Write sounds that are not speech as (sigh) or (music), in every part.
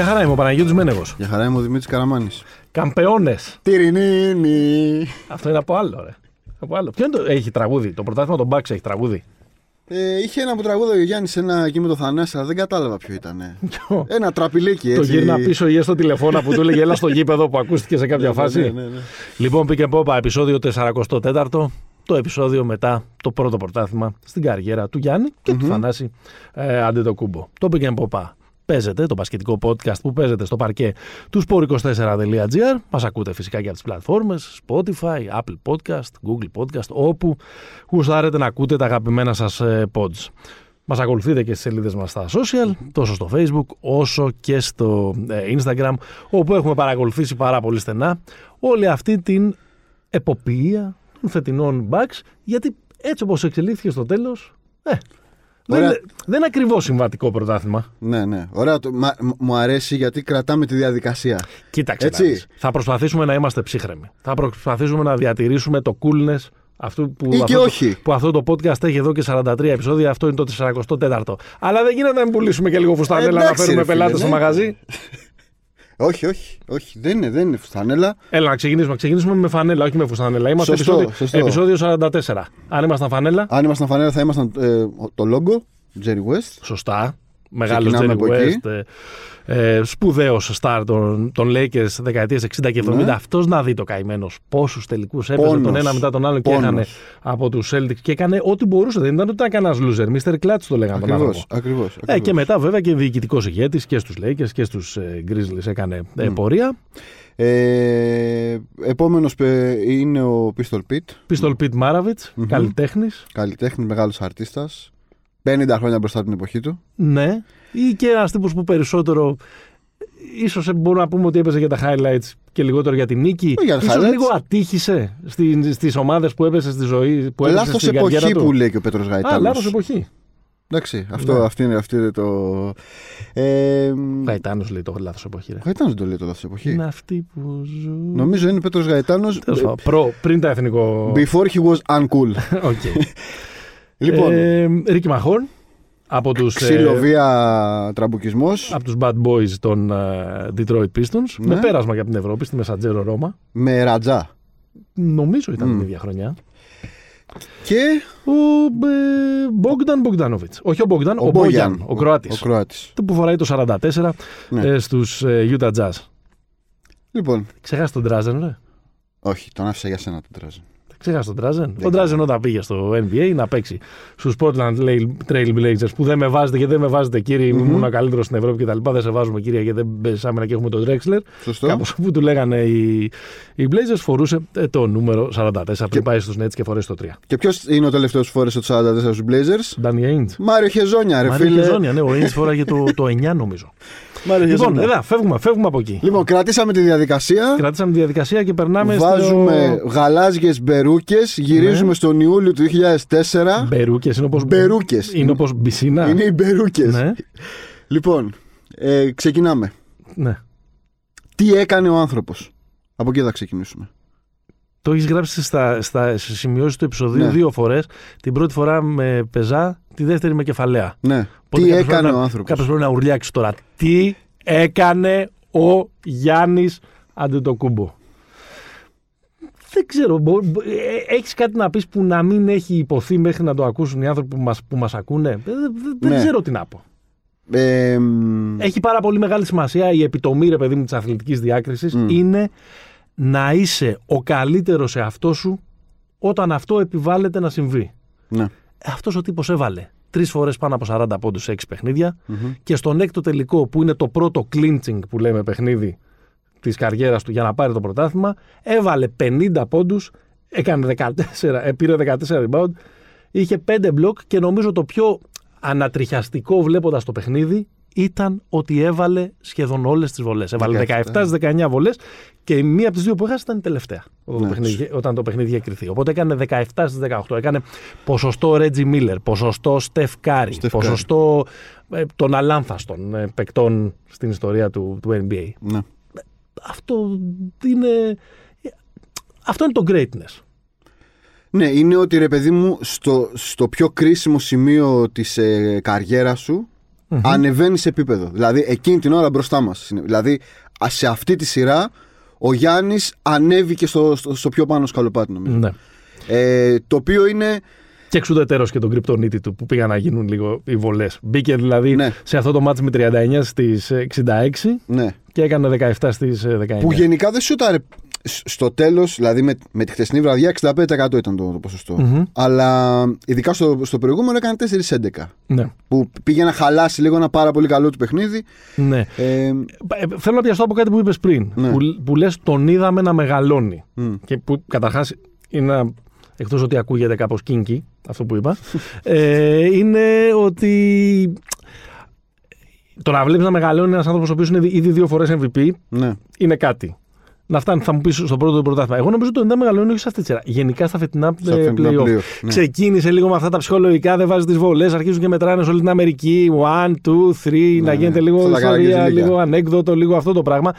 Γεια χαρά είμαι ο Παναγιώτης Μένεγος. Για χαρά είμαι ο Δημήτρης Καραμάνης. Καμπεώνες. Τυρινίνη. Αυτό είναι από άλλο, ρε. Από άλλο. Ποιο είναι το... έχει τραγούδι. Το πρωτάθλημα των Bucks έχει τραγούδι; Ε, είχε ένα από τραγούδα ο Γιάννης ένα εκεί με το Θανάση, αλλά δεν κατάλαβα ποιο ήταν. ένα τραπηλίκι έτσι. Το γύρνα πίσω ή στο τηλεφώνα που του έλεγε Έλα στο γήπεδο που ακούστηκε σε κάποια Ναι, φάση. ναι, ναι, ναι. Λοιπόν, πήγε πόπα, επεισόδιο 44. Το επεισόδιο μετά το πρώτο πρωτάθλημα στην καριέρα του Γιάννη και του Θανάση ε, Αντετοκούμπο. Το πήγε πόπα. Παίζετε το μπασκετικό podcast που παίζετε στο παρκέ του sport24.gr. Μας ακούτε φυσικά και από τις πλατφόρμες Spotify, Apple Podcast, Google Podcast, όπου γουστάρετε να ακούτε τα αγαπημένα σας ε, pods. Μας ακολουθείτε και στις σελίδες μας στα social, τόσο στο Facebook όσο και στο ε, Instagram, όπου έχουμε παρακολουθήσει πάρα πολύ στενά όλη αυτή την εποπτεία των φετινών backs, γιατί έτσι όπως εξελίχθηκε στο τέλος, ε, δεν, Ωραία. είναι- δεν είναι ακριβώς συμβατικό πρωτάθλημα. Ναι, ναι. Ωραία, το, μα- μου αρέσει γιατί κρατάμε τη διαδικασία. Κοίταξε. Έτσι. να δεις. Θα προσπαθήσουμε να είμαστε ψύχρεμοι. Θα προσπαθήσουμε να διατηρήσουμε το coolness αυτού που, Ή και αυτό, το- όχι. που αυτό το podcast έχει εδώ και 43 επεισόδια. Αυτό είναι το 44ο. Αλλά δεν γίνεται να μην πουλήσουμε και λίγο φουστανέλα να Εντάξει, φέρουμε ρε φίλε, πελάτες στο ναι. μαγαζί. (laughs) Όχι, όχι, όχι. Δεν είναι, δεν είναι φουστανέλα. Έλα να ξεκινήσουμε. Ξεκινήσουμε με φανέλα, όχι με φουστανέλα. Είμαστε Σωστό, επεισόδιο, σωστό. επεισόδιο 44. Αν ήμασταν φανέλα, Αν ήμασταν φανέλα, θα ήμασταν ε, το logo, Jerry West. σωστά. Μεγάλος Ξεκινάμε Jerry από εκεί. West. Ε, ε, Σπουδαίος star των, των Lakers δεκαετίες 60 και 70. Ναι. Αυτός να δει το καημένος. Πόσους τελικούς έπαιζε Πόνος. τον ένα μετά τον άλλο και Πόνος. έχανε από τους Celtics και έκανε ό,τι μπορούσε. Δεν ήταν ότι ήταν κανένας loser. Mr. Clutch το λέγαμε τον Ακριβώς. άνθρωπο. Ακριβώς, Ε, και μετά βέβαια και διοικητικός ηγέτης και στους Lakers και στους ε, Grizzlies έκανε ε, πορεία. Ε, Επόμενος είναι ο Pistol Pete. Pistol Pete Maravich, καλλιτέχνης. Καλλιτέχνης, μεγάλος αρτίστας. 50 χρόνια μπροστά από την εποχή του. Ναι. Ή και ένας τύπος που περισσότερο. ίσως μπορούμε να πούμε ότι έπαιζε για τα highlights και λιγότερο για την νίκη. Όχι για τα ίσως highlights. λίγο ατύχησε στι στις ομάδες που έπεσε στη ζωή, που έπεσε Λάθος στην καριέρα εποχή του. που λέει και ο Πέτρος Α, Γαϊτάνο. λάθος εποχή. Εντάξει, αυτό, Ναι. αυτή είναι, αυτή είναι το. Ε, Γαϊτάνος λέει το λάθος εποχή. Ρε. ο Γαϊτάνος δεν το λέει το λάθος εποχή. Είναι αυτοί που ζουν. Νομίζω είναι Πέτρος Γαϊτάνος. Τέλος πάντων, προ, πριν τα εθνικό. Before he was uncool. (laughs) Οκ. (laughs) λοιπόν, Ε, Ρίκη Μαχόρν από τους, ε, ξύλο, βία, τραμπουκισμός. από τους Bad Boys των ε, Detroit Pistons Ναι. με πέρασμα για την Ευρώπη στη Μεσαντζέρο Ρώμα. Με Ράτζα. Νομίζω ήταν Μμ. την ίδια χρονιά. Και Ο Μπόγκταν Μπογκδάνοβιτ. Όχι ο Μπόγκταν, ο, ο Μπόγιαν, Μπόγιαν. ο Κροάτης. Ο Κροάτης. που φοράει το 44 Ναι. ε, στους ε, Utah Jazz. Λοιπόν, Ξεχάσει τον Τράζεν, ρε; όχι, τον άφησα για σένα τον τράζε. Ξεχάσει τον Τράζεν. Δεν Ο Τράζεν όταν πήγε στο NBA να παίξει στους Portland Trail Blazers που δεν με βάζετε και δεν με βάζετε κύριε, Μμμ. ήμουν ο καλύτερος στην Ευρώπη κτλ. Δεν σε βάζουμε κύριε γιατί δεν παίζει άμυνα και έχουμε τον Drexler. Σωστό. Κάπως που του λέγανε οι, οι Blazers φορούσε ε, το νούμερο 44 πριν πάει στους Nets και φορέσει το 3. Και ποιος είναι ο τελευταίος που φόρεσε το 44 στους Blazers; Danny Ainge. Μάριο Χεζόνια, ρε Μάρια φίλε. Χεζόνια, ναι, ο Ainge φοράγε το, το 9 νομίζω. (laughs) Μάριο λοιπόν, Χεζόνια. εδώ, φεύγουμε, φεύγουμε από εκεί. Λοιπόν, κρατήσαμε τη διαδικασία. Κρατήσαμε τη διαδικασία και περνάμε Βάζουμε στο... γαλάζιες μπερούκες. Γυρίζουμε στον Ιούλιο του 2004. Μπερούκες, είναι όπως... Μπερούκες. Είναι όπως μπισίνα. Είναι οι μπερούκες. Ναι, Λοιπόν, ε, ξεκινάμε. ναι. Τι έκανε ο άνθρωπος; Από εκεί θα ξεκινήσουμε. Το έχεις γράψει στα, στα στις σημειώσεις του επεισοδίου Ναι. δύο φορές. Την πρώτη φορά με πεζά, τη δεύτερη με κεφαλαία. Ναι. Οπότε Τι κάποιος πρέπει έκανε να- ο άνθρωπος; Κάποιος πρέπει να ουρλιάξει τώρα. Τι έκανε ο Γιάννης Αντετοκούμπο; Δεν ξέρω, μπο- μπο- ε, έχεις κάτι να πεις που να μην έχει υποθεί μέχρι να το ακούσουν οι άνθρωποι που μας, που μας ακούνε; Ε, Δεν, δεν- δεν Ναι. ξέρω τι να πω. Ε, μ, Έχει πάρα πολύ μεγάλη σημασία η επιτομή, ρε παιδί μου, της αθλητικής διάκρισης Μμ. είναι να είσαι ο καλύτερος σε αυτό σου όταν αυτό επιβάλλεται να συμβεί. ναι. Αυτός ο τύπος έβαλε τρεις φορές πάνω από 40 πόντους σε 6 παιχνίδια Μμμ. και στον έκτο τελικό που είναι το πρώτο clinching που λέμε παιχνίδι της καριέρας του για να πάρει το πρωτάθλημα έβαλε 50 πόντους, έκανε 14, ε, πήρε 14 rebound, είχε 5 μπλοκ και νομίζω το πιο ανατριχιαστικό βλέποντας το παιχνίδι ήταν ότι έβαλε σχεδόν όλες τις βολές. Έβαλε 17 στις 19 βολές και η μία από τις δύο που έχασε ήταν η τελευταία. Όταν, το, Ναι. παιχνίδι, όταν το παιχνίδι είχε κρυθεί. Οπότε έκανε 17 στις 18. Έκανε ποσοστό Ρέτζι Μίλλερ, ποσοστό Στεφ Κάρι, Steph Curry. ποσοστό ε, των αλάνθαστων ε, παικτών στην ιστορία του, του NBA. Ναι. Αυτό είναι. Αυτό είναι το greatness. Ναι, είναι ότι ρε παιδί μου στο, στο πιο κρίσιμο σημείο της ε, καριέρας σου ανεβαίνει σε επίπεδο. Δηλαδή εκείνη την ώρα μπροστά μας. Δηλαδή σε αυτή τη σειρά ο Γιάννης ανέβηκε στο, στο, στο, πιο πάνω σκαλοπάτι, νομίζω. Ναι. Ε, το οποίο είναι. Και εξουδετερός και τον κρυπτονίτη του που πήγαν να γίνουν λίγο οι βολές. Μπήκε δηλαδή Ναι. σε αυτό το μάτς με 39 στις 66 Ναι. Και έκανε 17 στις 19. Που γενικά δεν σούταρε σ- στο τέλος, δηλαδή με, με τη χτεσινή βραδιά, 65% ήταν το, το ποσοστο Μμμ. Αλλά ειδικά στο, στο προηγούμενο έκανε 4-11. Ναι. Που πήγε να χαλάσει λίγο ένα πάρα πολύ καλό του παιχνίδι. ναι. Ε, Ε, Θέλω να πιαστώ από κάτι που είπες πριν. Ναι. Που, που λες τον είδαμε να μεγαλώνει. μ. Και που καταρχάς είναι ένα. Εκτός ότι ακούγεται κάπως κίνκι, αυτό που είπα, (laughs) ε, είναι ότι το να βλέπεις να μεγαλώνει ένας άνθρωπος ο οποίος είναι ήδη δύο φορές MVP ναι. είναι κάτι. Να φτάνει, θα μου πεις στο πρώτο πρωτάθλημα. Εγώ νομίζω ότι το 90 μεγαλώνει όχι σε αυτή τη σειρά. Γενικά στα φετινά Στα ε, φετινά playoff. playoff, ναι. Ξεκίνησε λίγο με αυτά τα ψυχολογικά, δεν βάζεις τις βολές, αρχίζουν και μετράνε σε όλη την Αμερική. One, two, three, να Ναι, γίνεται ναι. λίγο Αυτά τα ιστορία, καραγκιόζιλια. λίγο ανέκδοτο, λίγο αυτό το πράγμα.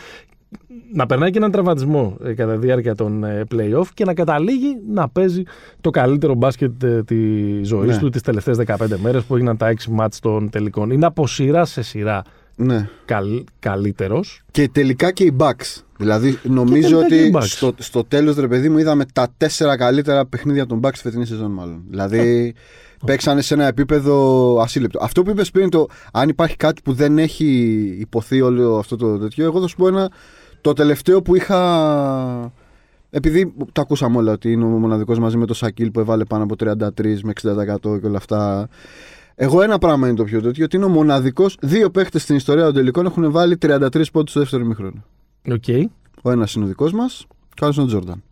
Να περνάει και έναν τραυματισμό ε, κατά τη διάρκεια των ε, playoff και να καταλήγει να παίζει το καλύτερο μπάσκετ ε, τη ζωής Ναι. του τις τελευταίες 15 μέρες που έγιναν τα 6 μάτς των τελικών. Είναι από σειρά σε σειρά ναι. καλ, καλύτερος. Και τελικά και οι Bucks. Δηλαδή, νομίζω τελικά και οι ότι Bucks. στο, στο τέλος, ρε παιδί μου, είδαμε τα τέσσερα καλύτερα παιχνίδια των Bucks φετινή σεζόν, μάλλον. Δηλαδή, παίξανε σε ένα επίπεδο ασύλληπτο. Αυτό που είπες πριν, το αν υπάρχει κάτι που δεν έχει υποθεί όλο αυτό το τέτοιο, εγώ θα σου πω ένα. Το τελευταίο που είχα. Επειδή το ακούσαμε όλα ότι είναι ο μοναδικός μαζί με το Σακίλ που έβαλε πάνω από 33 με 60% και όλα αυτά. Εγώ ένα πράγμα είναι το πιο τέτοιο, ότι είναι ο μοναδικός. Δύο παίχτες στην ιστορία των τελικών έχουν βάλει 33 πόντους στο δεύτερο ημίχρονο. Okay. Ο ένας είναι ο δικός μας και ο άλλος είναι ο Τζόρνταν.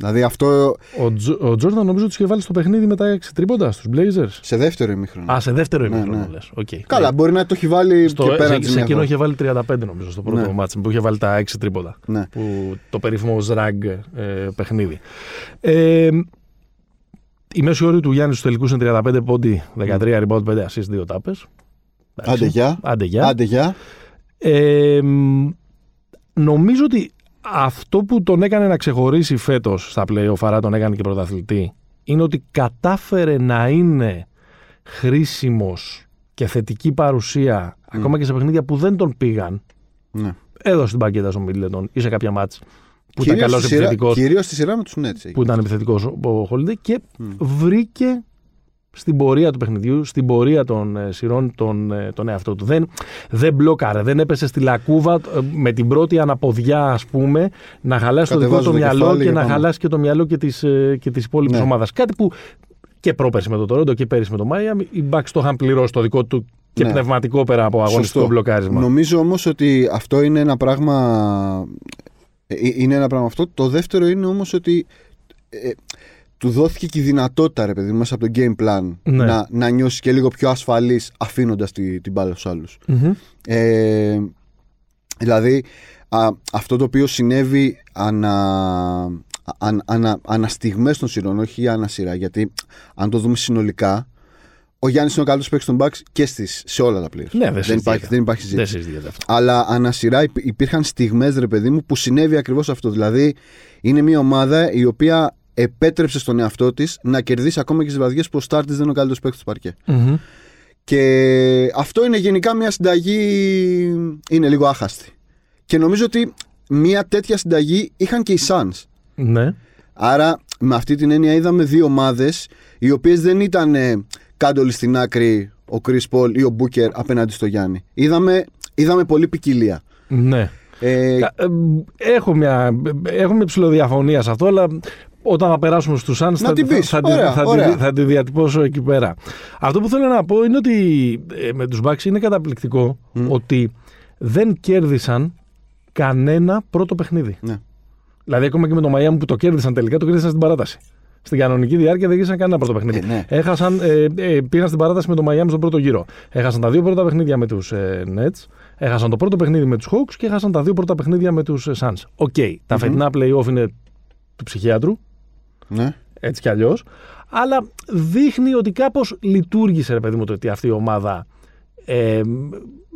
Δηλαδή αυτό Ο, Τζο, ο Τζόρνταν νομίζω τους είχε βάλει στο παιχνίδι μετά 6 τρίποντα στους Blazers. σε δεύτερο ημίχρονο. Α, σε δεύτερο Ναι, ημίχρονο ναι. λες. Οκ. Καλά, Ναι. μπορεί να το έχει βάλει Στο, και πέρα σε, της σε μια εκείνο φορά. είχε βάλει 35 νομίζω στο πρώτο Ναι. μάτς που είχε βάλει τα 6 τρίποντα. Ναι. Που, το περίφημο Ζραγκ ε, παιχνίδι. Ε, η μέση όρη του Γιάννη στους τελικούς είναι 35 πόντι, 13 rebound, 5 assist, 2 τάπες. Άντε γεια. Άντε γεια. Άντε γεια. Ε, μ, νομίζω ότι αυτό που τον έκανε να ξεχωρίσει φέτος στα play άρα τον έκανε και πρωταθλητή, είναι ότι κατάφερε να είναι χρήσιμος και θετική παρουσία ακόμα και σε παιχνίδια που δεν τον πήγαν. Ναι. Έδωσε την πακέτα στον Μίτλετον ή σε κάποια μάτς που ήταν Κυρίως καλός στη σειρά- επιθετικός, Κυρίως στη σειρά με τους Nets. που ήταν επιθετικός ο Holiday και Μμ. βρήκε στην πορεία του παιχνιδιού, στην πορεία των ε, σειρών τον, ε, τον εαυτό του. Δεν, δεν μπλόκαρε, δεν έπεσε στη λακκούβα ε, με την πρώτη αναποδιά, ας πούμε, να χαλάσει το δικό Κατεβάζω του το μυαλό κεφάλι και και να πάμε. χαλάσει και το μυαλό και της, ε, και της υπόλοιπης Ναι. ομάδας. Κάτι που και πρόπερση με το Τορόντο και πέρυσι με το Μάια, οι Bucks το είχαν πληρώσει το δικό του και Ναι. πνευματικό πέρα από αγωνιστικό Σωστό. μπλοκάρισμα. Νομίζω όμως ότι αυτό είναι ένα πράγμα. ε, Είναι ένα πράγμα αυτό. Το δεύτερο είναι όμως ότι ε, του δόθηκε και η δυνατότητα, ρε παιδί μου, μέσα από το game plan Ναι. να, να νιώσεις και λίγο πιο ασφαλής αφήνοντας τη, την μπάλα στους άλλους. Μμμ. Ε, δηλαδή, α, αυτό το οποίο συνέβη ανα, αν, ανα, αναστιγμές των σειρών, όχι ανασειρά, γιατί αν το δούμε συνολικά, ο Γιάννης είναι ο καλύτερος παίκτης των Bucks και στις, σε όλα τα playoffs. Ναι, δεν δεν, συζητιέται. υπάρχει, δεν υπάρχει Δεν συζήτηση. συζητιέται αυτό. Αλλά ανασειρά υπ- υπήρχαν στιγμές, ρε παιδί μου, που συνέβη ακριβώς αυτό. Δηλαδή, είναι μια ομάδα η οποία επέτρεψε στον εαυτό της να κερδίσει ακόμα και στις βραδιές που ο Στάρ της δεν είναι ο καλύτερος παίκτης του παρκέ. Μμμ. Και αυτό είναι γενικά μια συνταγή. είναι λίγο άχαστη. Και νομίζω ότι μια τέτοια συνταγή είχαν και οι Suns. Ναι. Άρα με αυτή την έννοια είδαμε δύο ομάδες οι οποίες δεν ήταν ε, κάντολοι στην άκρη ο Chris Paul ή ο Booker απέναντι στο Γιάννη. Είδαμε, είδαμε πολύ ποικιλία. Ναι. Ε, Κα- ε, έχω, μια, έχω μια ψηλοδιαφωνία σε αυτό, αλλά όταν θα περάσουμε στους Suns θα, την θα, πεις. θα, τη- Ωραία, θα, τη- ωραία. θα τη διατυπώσω εκεί πέρα. Αυτό που θέλω να πω είναι ότι ε, με τους Bucks είναι καταπληκτικό ότι δεν κέρδισαν κανένα πρώτο παιχνίδι. ναι. Δηλαδή ακόμα και με το Miami που το κέρδισαν τελικά, το κέρδισαν στην παράταση. Στην κανονική διάρκεια δεν κέρδισαν κανένα πρώτο παιχνίδι. Ε, ναι. Έχασαν, ε, ε, πήγαν στην παράταση με το Miami στον πρώτο γύρο. Έχασαν τα δύο πρώτα παιχνίδια με τους ε, Nets. Έχασαν το πρώτο παιχνίδι με τους Hawks και έχασαν τα δύο πρώτα παιχνίδια με τους ε, Suns. OK. Τα φετινά playoff είναι του ψυχιάτρου, ναι. έτσι κι αλλιώς. Αλλά δείχνει ότι κάπως λειτουργήσε, ρε παιδί μου, το ότι αυτή η ομάδα ε,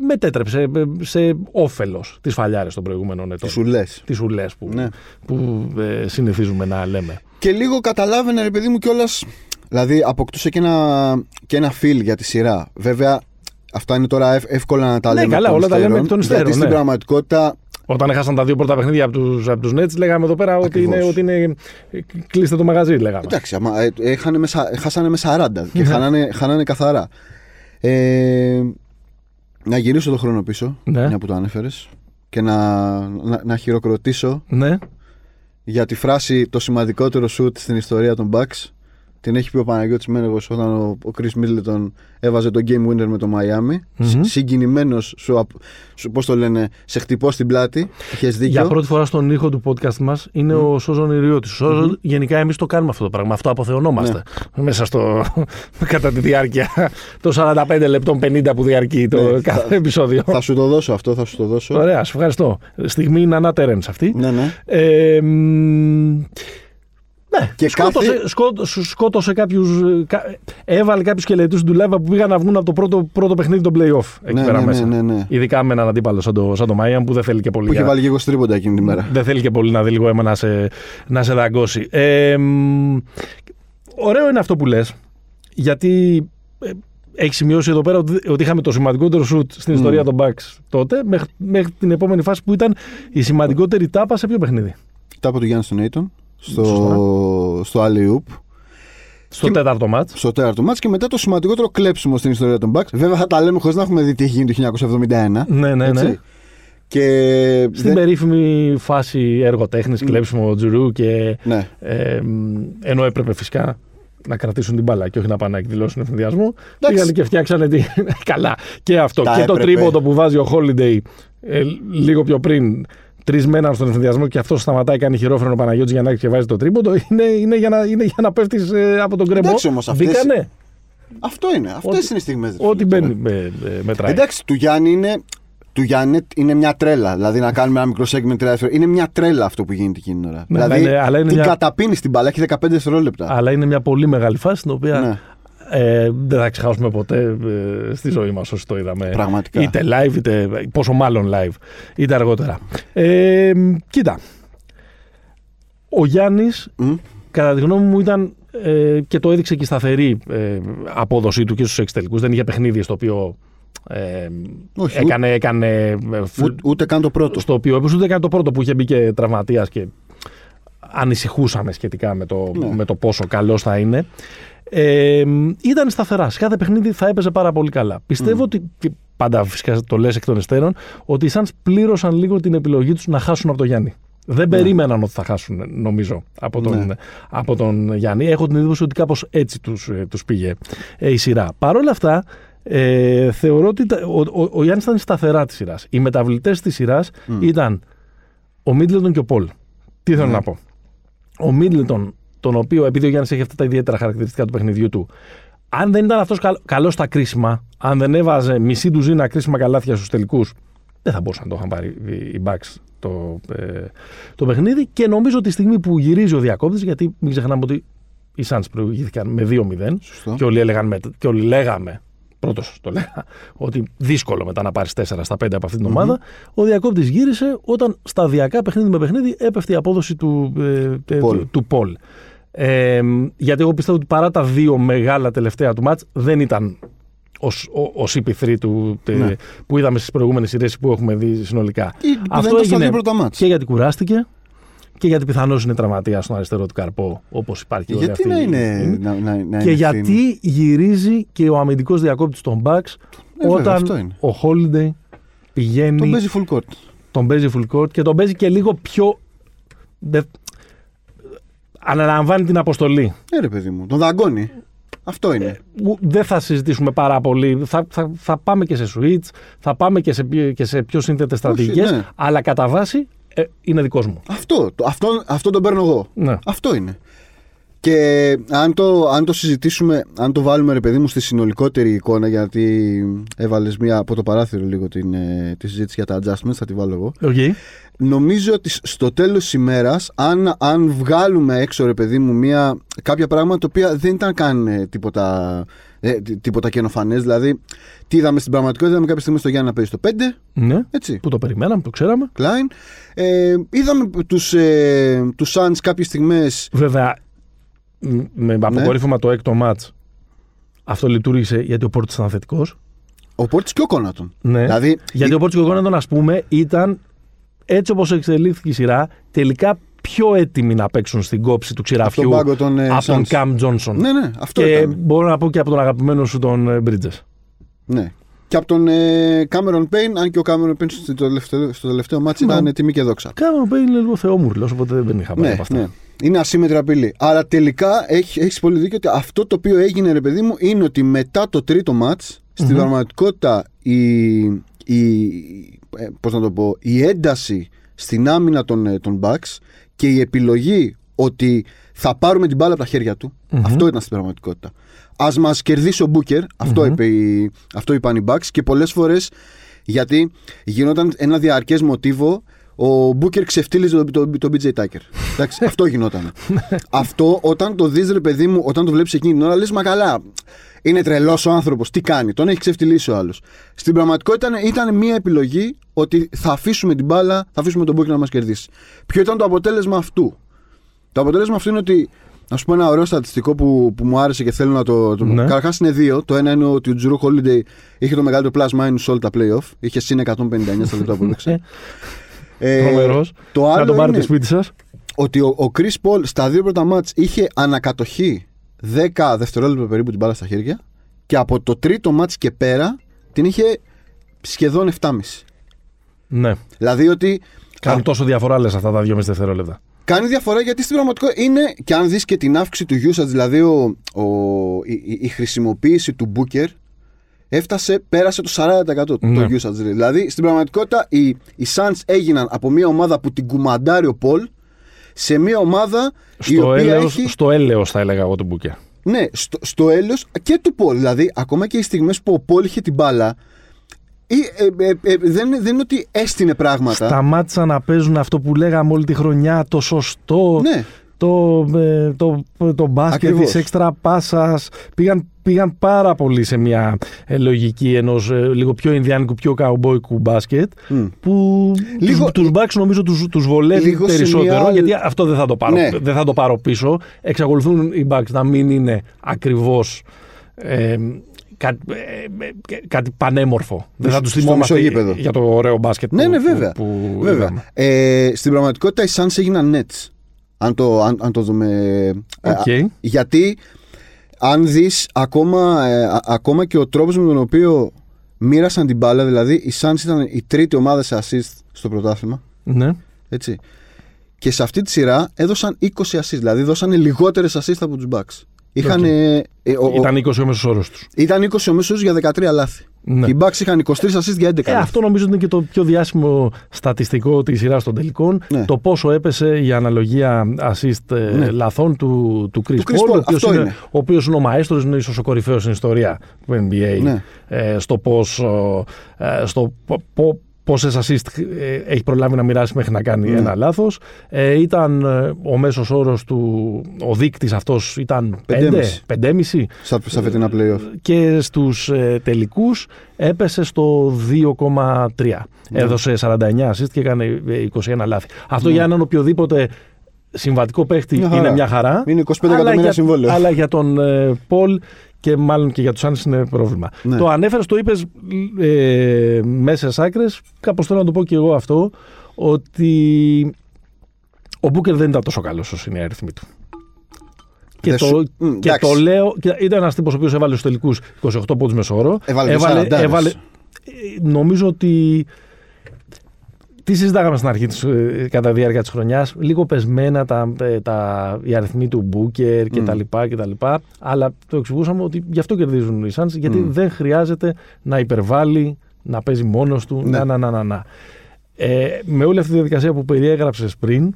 μετέτρεψε ε, σε όφελος τι φαλιάρες των προηγούμενων ετών. Τις σου λες. Τις ουλές που, Ναι. που ε, συνηθίζουμε να λέμε. Και λίγο καταλάβαινε, ρε παιδί μου, κιόλας. Δηλαδή, αποκτούσε και ένα, και ένα feel για τη σειρά. Βέβαια, αυτά είναι τώρα ευ- εύκολα να τα Ναι, λέμε. καλά, εκ των όλα τα λέμε υστέρων, εκ των υστέρων, Γιατί στην ναι. πραγματικότητα Όταν έχασαν τα δύο πρώτα παιχνίδια από του από τους Nets, λέγαμε εδώ πέρα ότι Ακριβώς. είναι, ότι είναι. Κλείστε το μαγαζί, λέγαμε. Εντάξει, άμα, ε, έχανε με, σα- χάσανε με 40 και Ναι. χάνανε, χάνανε καθαρά. Ε, να γυρίσω το χρόνο πίσω, Ναι. μια που το ανέφερες, και να, να, να χειροκροτήσω Ναι. για τη φράση το σημαντικότερο σουτ στην ιστορία των Bucks. Την έχει πει ο Παναγιώτης Μένεγος όταν ο, ο Chris Middleton έβαζε το game winner με το Miami. Μμμ. Συγκινημένος, σου, απ- σου, πώς το λένε, σε χτυπώ στην πλάτη. Είχες δίκιο. Για πρώτη φορά στον ήχο του podcast μας είναι ο Σόζον Ιριώτης. Ο Σόζον, γενικά εμείς το κάνουμε αυτό το πράγμα. Αυτό αποθεωνόμαστε. Μέσα στο. (laughs) κατά τη διάρκεια των 45 λεπτών 50 που διαρκεί το Ναι, κάθε θα- επεισόδιο. Θα σου το δώσω αυτό, θα σου το δώσω. Ωραία, σε ευχαριστώ. Στιγμή είναι ανά Terence αυτή. Ναι, ναι. Ε, μ, ναι, Και σκότωσε, κάθε- σκότωσε, σκότωσε κάποιους, ε, κα- έβαλε κάποιους σκελετούς στην τουλάβα που πήγαν να βγουν από το πρώτο, πρώτο παιχνίδι των playoff εκεί Ναι, πέρα ναι, μέσα. ναι, ναι, ναι. Ειδικά με έναν αντίπαλο σαν το, σαν το Μάιαμ που δεν θέλει και πολύ. Που είχε για- βάλει και εγώ στρίποντα εκείνη τη μέρα. δεν θέλει και πολύ να δει λίγο αίμα να σε, να σε δαγκώσει. Ε, μ, ωραίο είναι αυτό που λες, γιατί ε, έχεις σημειώσει εδώ πέρα ότι, ότι είχαμε το σημαντικότερο σουτ στην ιστορία των Bucks τότε, μέχρι, μέχρι την επόμενη φάση που ήταν η σημαντικότερη τάπα σε ποιο παιχνίδι; Τάπα του Γιάννη στον Νέιτον, στο, στο Alley Oop, Στο Και- τέταρτο μάτς. στο τέταρτο μάτς και μετά το σημαντικότερο κλέψιμο στην ιστορία των Bucks. Βέβαια θα τα λέμε χωρίς να έχουμε δει τι έχει γίνει το 1971. Ναι, ναι, έτσι. ναι. Και Στην δεν- περίφημη φάση έργο τέχνης, κλέψιμο τζουρού και Ναι. ε, μ, ενώ έπρεπε φυσικά να κρατήσουν την μπάλα και όχι να πάνε να εκδηλώσουν ευθυνδιασμό. Εντάξει. Πήγαν και φτιάξανε τη... (laughs) καλά. Και αυτό. Τα και το έπρεπε. τρίποντο που βάζει ο Holiday ε, λίγο πιο πριν. Τρει μέναν στον ευθυνδιασμό και αυτός σταματάει, κάνει χειρόφρενο Παναγιώτης για να και βάζει το τρίποντο. Είναι, είναι, για, να, είναι για να πέφτεις από τον κρεμό. Εντάξει όμως, αυτές- Μπήκανε. Αυτό είναι. Αυτές Ό,τι- είναι οι στιγμές. ρε Ό,τι φίλε, μπαίνει τώρα. με, με- μετράει. Εντάξει, του Γιάννη είναι. Του Γιάννη είναι μια τρέλα. Δηλαδή να κάνουμε ένα μικρό segment τρέλα. Είναι μια τρέλα αυτό που γίνεται εκείνη την ώρα. Ναι, δηλαδή αλλά είναι- αλλά είναι την μια- καταπίνεις στην μπάλα, έχει 15 δευτερόλεπτα. Αλλά είναι μια πολύ μεγάλη φάση την οποία Ναι. Ε, δεν θα ξεχάσουμε ποτέ ε, στη ζωή μας όσοι το είδαμε. Πραγματικά. Είτε live, είτε πόσο μάλλον live, είτε αργότερα. Ε, κοίτα, ο Γιάννης Μμ. κατά τη γνώμη μου ήταν ε, και το έδειξε και η σταθερή ε, απόδοσή του και στους εξτελικούς. Δεν είχε παιχνίδι στο οποίο ε, Όχι, έκανε, έκανε ε, φ- Ούτε, ούτε καν το πρώτο. στο οποίο έπαιζε ούτε καν το πρώτο που είχε μπει και τραυματίας και ανησυχούσαμε σχετικά με το, Ναι. με το πόσο καλός θα είναι. Ε, ήταν σταθερά. Σε κάθε παιχνίδι θα έπαιζε πάρα πολύ καλά. Πιστεύω ότι, και πάντα φυσικά το λες εκ των υστέρων, ότι οι Suns πλήρωσαν λίγο την επιλογή τους να χάσουν από τον Γιάννη. Δεν περίμεναν ότι θα χάσουν, νομίζω, από τον, Ναι. από τον Γιάννη. Έχω την εντύπωση ότι κάπως έτσι τους, ε, τους πήγε ε, η σειρά. Παρ' όλα αυτά, ε, θεωρώ ότι τα- ο, ο, ο Γιάννης ήταν σταθερά της σειράς. Οι μεταβλητές της σειράς ήταν ο Μίτλετον και ο Πολ. Τι θέλω να πω; Ο Μίτλετον, τον οποίο, επειδή ο Γιάννης έχει αυτά τα ιδιαίτερα χαρακτηριστικά του παιχνιδιού του, αν δεν ήταν αυτός καλός στα κρίσιμα, αν δεν έβαζε μισή ντουζίνα κρίσιμα καλάθια στους τελικούς, δεν θα μπορούσαν να το είχαν πάρει οι- οι Bucks το, ε, το παιχνίδι. Και νομίζω ότι τη στιγμή που γυρίζει ο διακόπτης, γιατί μην ξεχνάμε ότι οι Suns προηγήθηκαν με 2-0 Σωστό. και όλοι, έλεγαν, με- και όλοι λέγαμε, πρώτος το λέγα, ότι δύσκολο μετά να πάρεις 4 στα 5 από αυτή την ομάδα. Ο διακόπτης γύρισε όταν σταδιακά παιχνίδι με παιχνίδι έπεφτε η απόδοση του, ε, ε, Πολ. του, του Πολ. Ε, γιατί εγώ πιστεύω ότι παρά τα δύο μεγάλα τελευταία του μάτς δεν ήταν ως, ο, ο CP3 του, τε- Ναι. που είδαμε στις προηγούμενες σειρές που έχουμε δει συνολικά. Ή που δεν ήταν στα δύο πρώτα μάτς. και γιατί κουράστηκε και γιατί πιθανώς είναι τραυματία στον αριστερό του καρπό όπως υπάρχει όλη Γιατί αυτή να η- είναι. Να, να, να και είναι γιατί ευθύνη. γυρίζει και ο αμυντικός διακόπτης των Bucks Ε, βέβαια, αυτό όταν είναι. ο Holiday πηγαίνει, Τον παίζει full court. τον παίζει full court και τον παίζει και λίγο πιο... δε- Αναλαμβάνει την αποστολή. Ε, ρε παιδί μου. Τον δαγκώνει. Αυτό είναι. Ου- Δεν θα συζητήσουμε πάρα πολύ. Θα, θα, θα πάμε και σε switch, θα πάμε και σε, πιο- και σε πιο σύνθετες στρατηγικές, ναι. αλλά κατά βάση ε, είναι δικός μου. Αυτό, το- αυτό, αυτό τον παίρνω εγώ. Ναι. Αυτό είναι. Και αν το, αν το συζητήσουμε, αν το βάλουμε ρε παιδί μου στη συνολικότερη εικόνα, γιατί έβαλες μία από το παράθυρο λίγο την, ε, τη συζήτηση για τα adjustments, θα τη βάλω εγώ. Okay. Νομίζω ότι σ- στο τέλος της ημέρας, αν, αν βγάλουμε έξω ρε παιδί μου μία, κάποια πράγματα τα οποία δεν ήταν καν ε, τίποτα, ε, τί- τίποτα καινοφανές. Δηλαδή, τι είδαμε στην πραγματικότητα, είδαμε κάποια στιγμή στο Γιάννη να παίζει στο 5, Ναι. έτσι. Που το περιμέναμε, το ξέραμε. Klein. Ε, είδαμε τους, ε, τους Suns κάποιες στιγμές Βέβαια, μ- με Ναι. αποκορύφωμα το έκτο μάτς, αυτό λειτουργήσε γιατί ο Πόρτης ήταν θετικός. Ο Πόρτη και ο Κόνατον. Ναι. Δηλαδή, Γιατί ο Πόρτη και ο Κόνατον, ας πούμε, ήταν έτσι όπως εξελίχθηκε η σειρά, τελικά πιο έτοιμοι να παίξουν στην κόψη του ξηραφιού τον πάγκο των, ε, από τον Suns. Καμ Τζόνσον. Ναι, ναι, αυτό και ήταν. μπορώ να πω και από τον αγαπημένο σου τον Μπρίτζε. Ναι. Και από τον ε, Κάμερον Πέιν, αν και ο Κάμερον Πέιν στο τελευταίο, στο τελευταίο μάτς Ναι. ήταν τιμή και δόξα. Κάμερον Πέιν είναι λίγο θεόμουρλος, οπότε δεν είχα πάρει Ναι, από αυτά. ναι. Είναι ασύμετρη απειλή. Αλλά τελικά έχει έχεις πολύ δίκιο ότι αυτό το οποίο έγινε, ρε παιδί μου, είναι ότι μετά το τρίτο μάτς, στην Μμμ. πραγματικότητα η, η, ε, πώς να το πω, η ένταση στην άμυνα των, ε, των Bucks και η επιλογή ότι θα πάρουμε την μπάλα από τα χέρια του, Μμμ. αυτό ήταν στην πραγματικότητα. Α μας κερδίσει ο Μπούκερ, αυτό, Μμμ. είπε, η- αυτό είπαν οι Bucks και πολλές φορές γιατί γινόταν ένα διαρκές μοτίβο ο Μπούκερ ξεφτύλιζε τον, τον, τον BJ Tucker. Εντάξει, (laughs) αυτό γινόταν. αυτό όταν το δεις ρε παιδί μου, όταν το βλέπεις εκείνη την ώρα, λες μα καλά. Είναι τρελός ο άνθρωπος. Τι κάνει, τον έχει ξεφτυλίσει ο άλλος. Στην πραγματικότητα ήταν, ήταν μια επιλογή ότι θα αφήσουμε την μπάλα, θα αφήσουμε τον Μπούκερ να μας κερδίσει. Ποιο ήταν το αποτέλεσμα αυτού; Το αποτέλεσμα αυτού είναι ότι. Να σου πω ένα ωραίο στατιστικό που, που μου άρεσε και θέλω να το. το... Ναι. Καταρχάς είναι δύο. Το ένα είναι ότι ο Τζουρού Holiday είχε το μεγαλύτερο plus minus σε όλα τα playoff. Είχε συν 159 στα λεπτά που έπαιξε. (laughs) Ε, Τρομερός. το Να άλλο τον πάρετε είναι σπίτι σας. ότι ο, ο Chris Paul στα δύο πρώτα μάτς είχε ανακατοχή 10 δευτερόλεπτα περίπου την μπάλα στα χέρια και από το τρίτο μάτς και πέρα την είχε σχεδόν 7,5. Ναι. Δηλαδή ότι Κάνουν τόσο διαφορά λες αυτά τα 2,5 δευτερόλεπτα. κάνει διαφορά γιατί στην πραγματικότητα είναι και αν δεις και την αύξηση του usage, δηλαδή ο, ο, η, η- η χρησιμοποίηση του Booker έφτασε, πέρασε το 40% Ναι. το usage. Δηλαδή στην πραγματικότητα οι, οι Suns έγιναν από μια ομάδα που την κουμαντάρει ο Paul σε μια ομάδα η Στο οποία έλεος, έχει... στο έλεος θα έλεγα εγώ τον Μπούκερ. Ναι, στο, στο έλεος και του Πολ. Δηλαδή, ακόμα και οι στιγμές που ο Πολ είχε την μπάλα, ή, ε, ε, ε, δεν, δεν είναι ότι έστεινε πράγματα. Σταμάτησαν να παίζουν αυτό που λέγαμε όλη τη χρονιά, το σωστό, Ναι, το, ε, το, το μπάσκετ Ακριβώς. της έξτρα πάσας. Πήγαν, πήγαν πάρα πολύ σε μια ε, λογική ενός ε, λίγο πιο ινδιάνικου, πιο καουμπόικου μπάσκετ Μμ. που Λίγο- τους, τους Bucks νομίζω τους, τους βολεύει Λίγο σε περισσότερο μια- γιατί αυτό δεν θα, το πάρω, Ναι. δεν θα το πάρω πίσω. Εξακολουθούν οι Bucks να μην είναι ακριβώς ε, κάτι, ε, ε, κάτι πανέμορφο. Δεν θα τους Στο θυμόμαστε μισό γήπεδο. για το ωραίο μπάσκετ ναι, που, ναι, που- βέβαια. που, βέβαια. είδαμε. Ε, στην πραγματικότητα οι Suns έγιναν Nets. Αν το, αν, αν το δούμε. ε, Οκ. α- γιατί αν δεις ακόμα, ε, α- ακόμα και ο τρόπος με τον οποίο μοίρασαν την μπάλα, δηλαδή οι Suns ήταν η τρίτη ομάδα σε assist στο πρωτάθλημα. Ναι. Έτσι. Και σε αυτή τη σειρά έδωσαν 20 assist, δηλαδή δώσανε λιγότερες assist από τους Bucks. Είχαν, Οκ. ε, ε, ο- ο- Ήταν 20 ο μέσος όρος τους. ήταν 20 ο μέσος για 13 λάθη. Ναι. Οι Bucks είχαν 23 assist για 11 Ε, λάθη. αυτό νομίζω ότι είναι και το πιο διάσημο στατιστικό της σειράς των τελικών. Ναι. Το πόσο έπεσε η αναλογία assist ε, Ναι. λαθών του, του Chris, Του Chris Paul, Paul, ο οποίος αυτό είναι, είναι. ο οποίος είναι ο μαέστρος, είναι ίσως ο κορυφαίος στην ιστορία του NBA Ναι. ε, στο πώς, ο, ε, στο πο- πο- πόσες assist ε, έχει προλάβει να μοιράσει μέχρι να κάνει Ναι. ένα λάθος. Ε, ήταν ε, ο μέσος όρος του, ο δείκτης αυτός ήταν 5, 5,5. 5,5 Στα, στα φετινά playoff. και στους ε, τελικούς έπεσε στο 2,3. Ναι. Έδωσε 49 assist και έκανε ε, 21 λάθη. Αυτό Ναι. για έναν οποιοδήποτε συμβατικό παίχτη Μια χαρά. είναι μια χαρά. Είναι 25 αλλά εκατομμύρια για- συμβόλαιο. Αλλά για τον ε, Πολ και μάλλον και για τους Άννης είναι πρόβλημα. Ναι. Το ανέφερες, το είπες ε, μέσα σε άκρες. Κάπως θέλω να το πω και εγώ αυτό, ότι ο Μπούκερ δεν ήταν τόσο καλός όσο είναι οι αριθμοί του. Και, Δεν το, σου- Μ, και εντάξει. το λέω, και ήταν ένας τύπος ο οποίος έβαλε στους τελικούς 28 πόντους μεσόωρο. Έβαλε 40. ε, νομίζω ότι. Τι συζητάγαμε στην αρχή της, ε, κατά τη διάρκεια της χρονιάς, λίγο πεσμένα τα, ε, τα, οι αριθμοί του Μπούκερ και Μμ. τα λοιπά και τα λοιπά, αλλά το εξηγούσαμε ότι γι' αυτό κερδίζουν οι Suns, γιατί Μμ. δεν χρειάζεται να υπερβάλλει, να παίζει μόνος του, Ναι. να, να, να, να, να. Ε, με όλη αυτή τη διαδικασία που περιέγραψες πριν,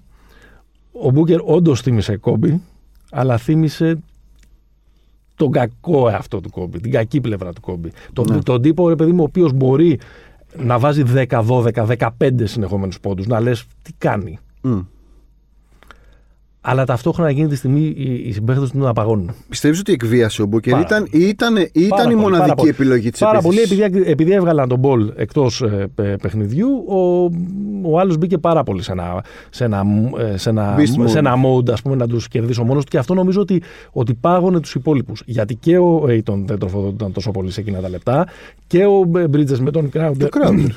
ο Μπούκερ όντως θύμισε Κόμπι, αλλά θύμισε τον κακό εαυτό του Κόμπι, την κακή πλευρά του Κόμπι. Τον, Ναι. τον τύπο, ρε παιδί μου, ο οποίος μπορεί να βάζει 10, 12, 15 συνεχόμενους πόντους, να λες τι κάνει. Μ. αλλά ταυτόχρονα εκείνη τη στιγμή οι, οι συμπαίχτες του να παγώνουν. Πιστεύεις ότι εκβίασε ο Μπούκερ; Πάρα Ήταν, ήταν, ήταν Πάρα η πολύ, πάρα μοναδική πολύ. επιλογή της Πάρα πολύ, επειδή, επειδή έβγαλαν τον μπολ εκτός παιχνιδιού, ο, ο άλλος μπήκε πάρα πολύ σε ένα, σε ένα, ε, σε ένα, Beast mode. σε ένα mode ας πούμε, να τους κερδίσει ο μόνος του και αυτό νομίζω ότι, ότι πάγωνε τους υπόλοιπους. Γιατί και ο Aiton δεν τροφοδόταν τόσο πολύ σε εκείνα τα λεπτά και ο Bridges με τον Crowder. Το Crowder.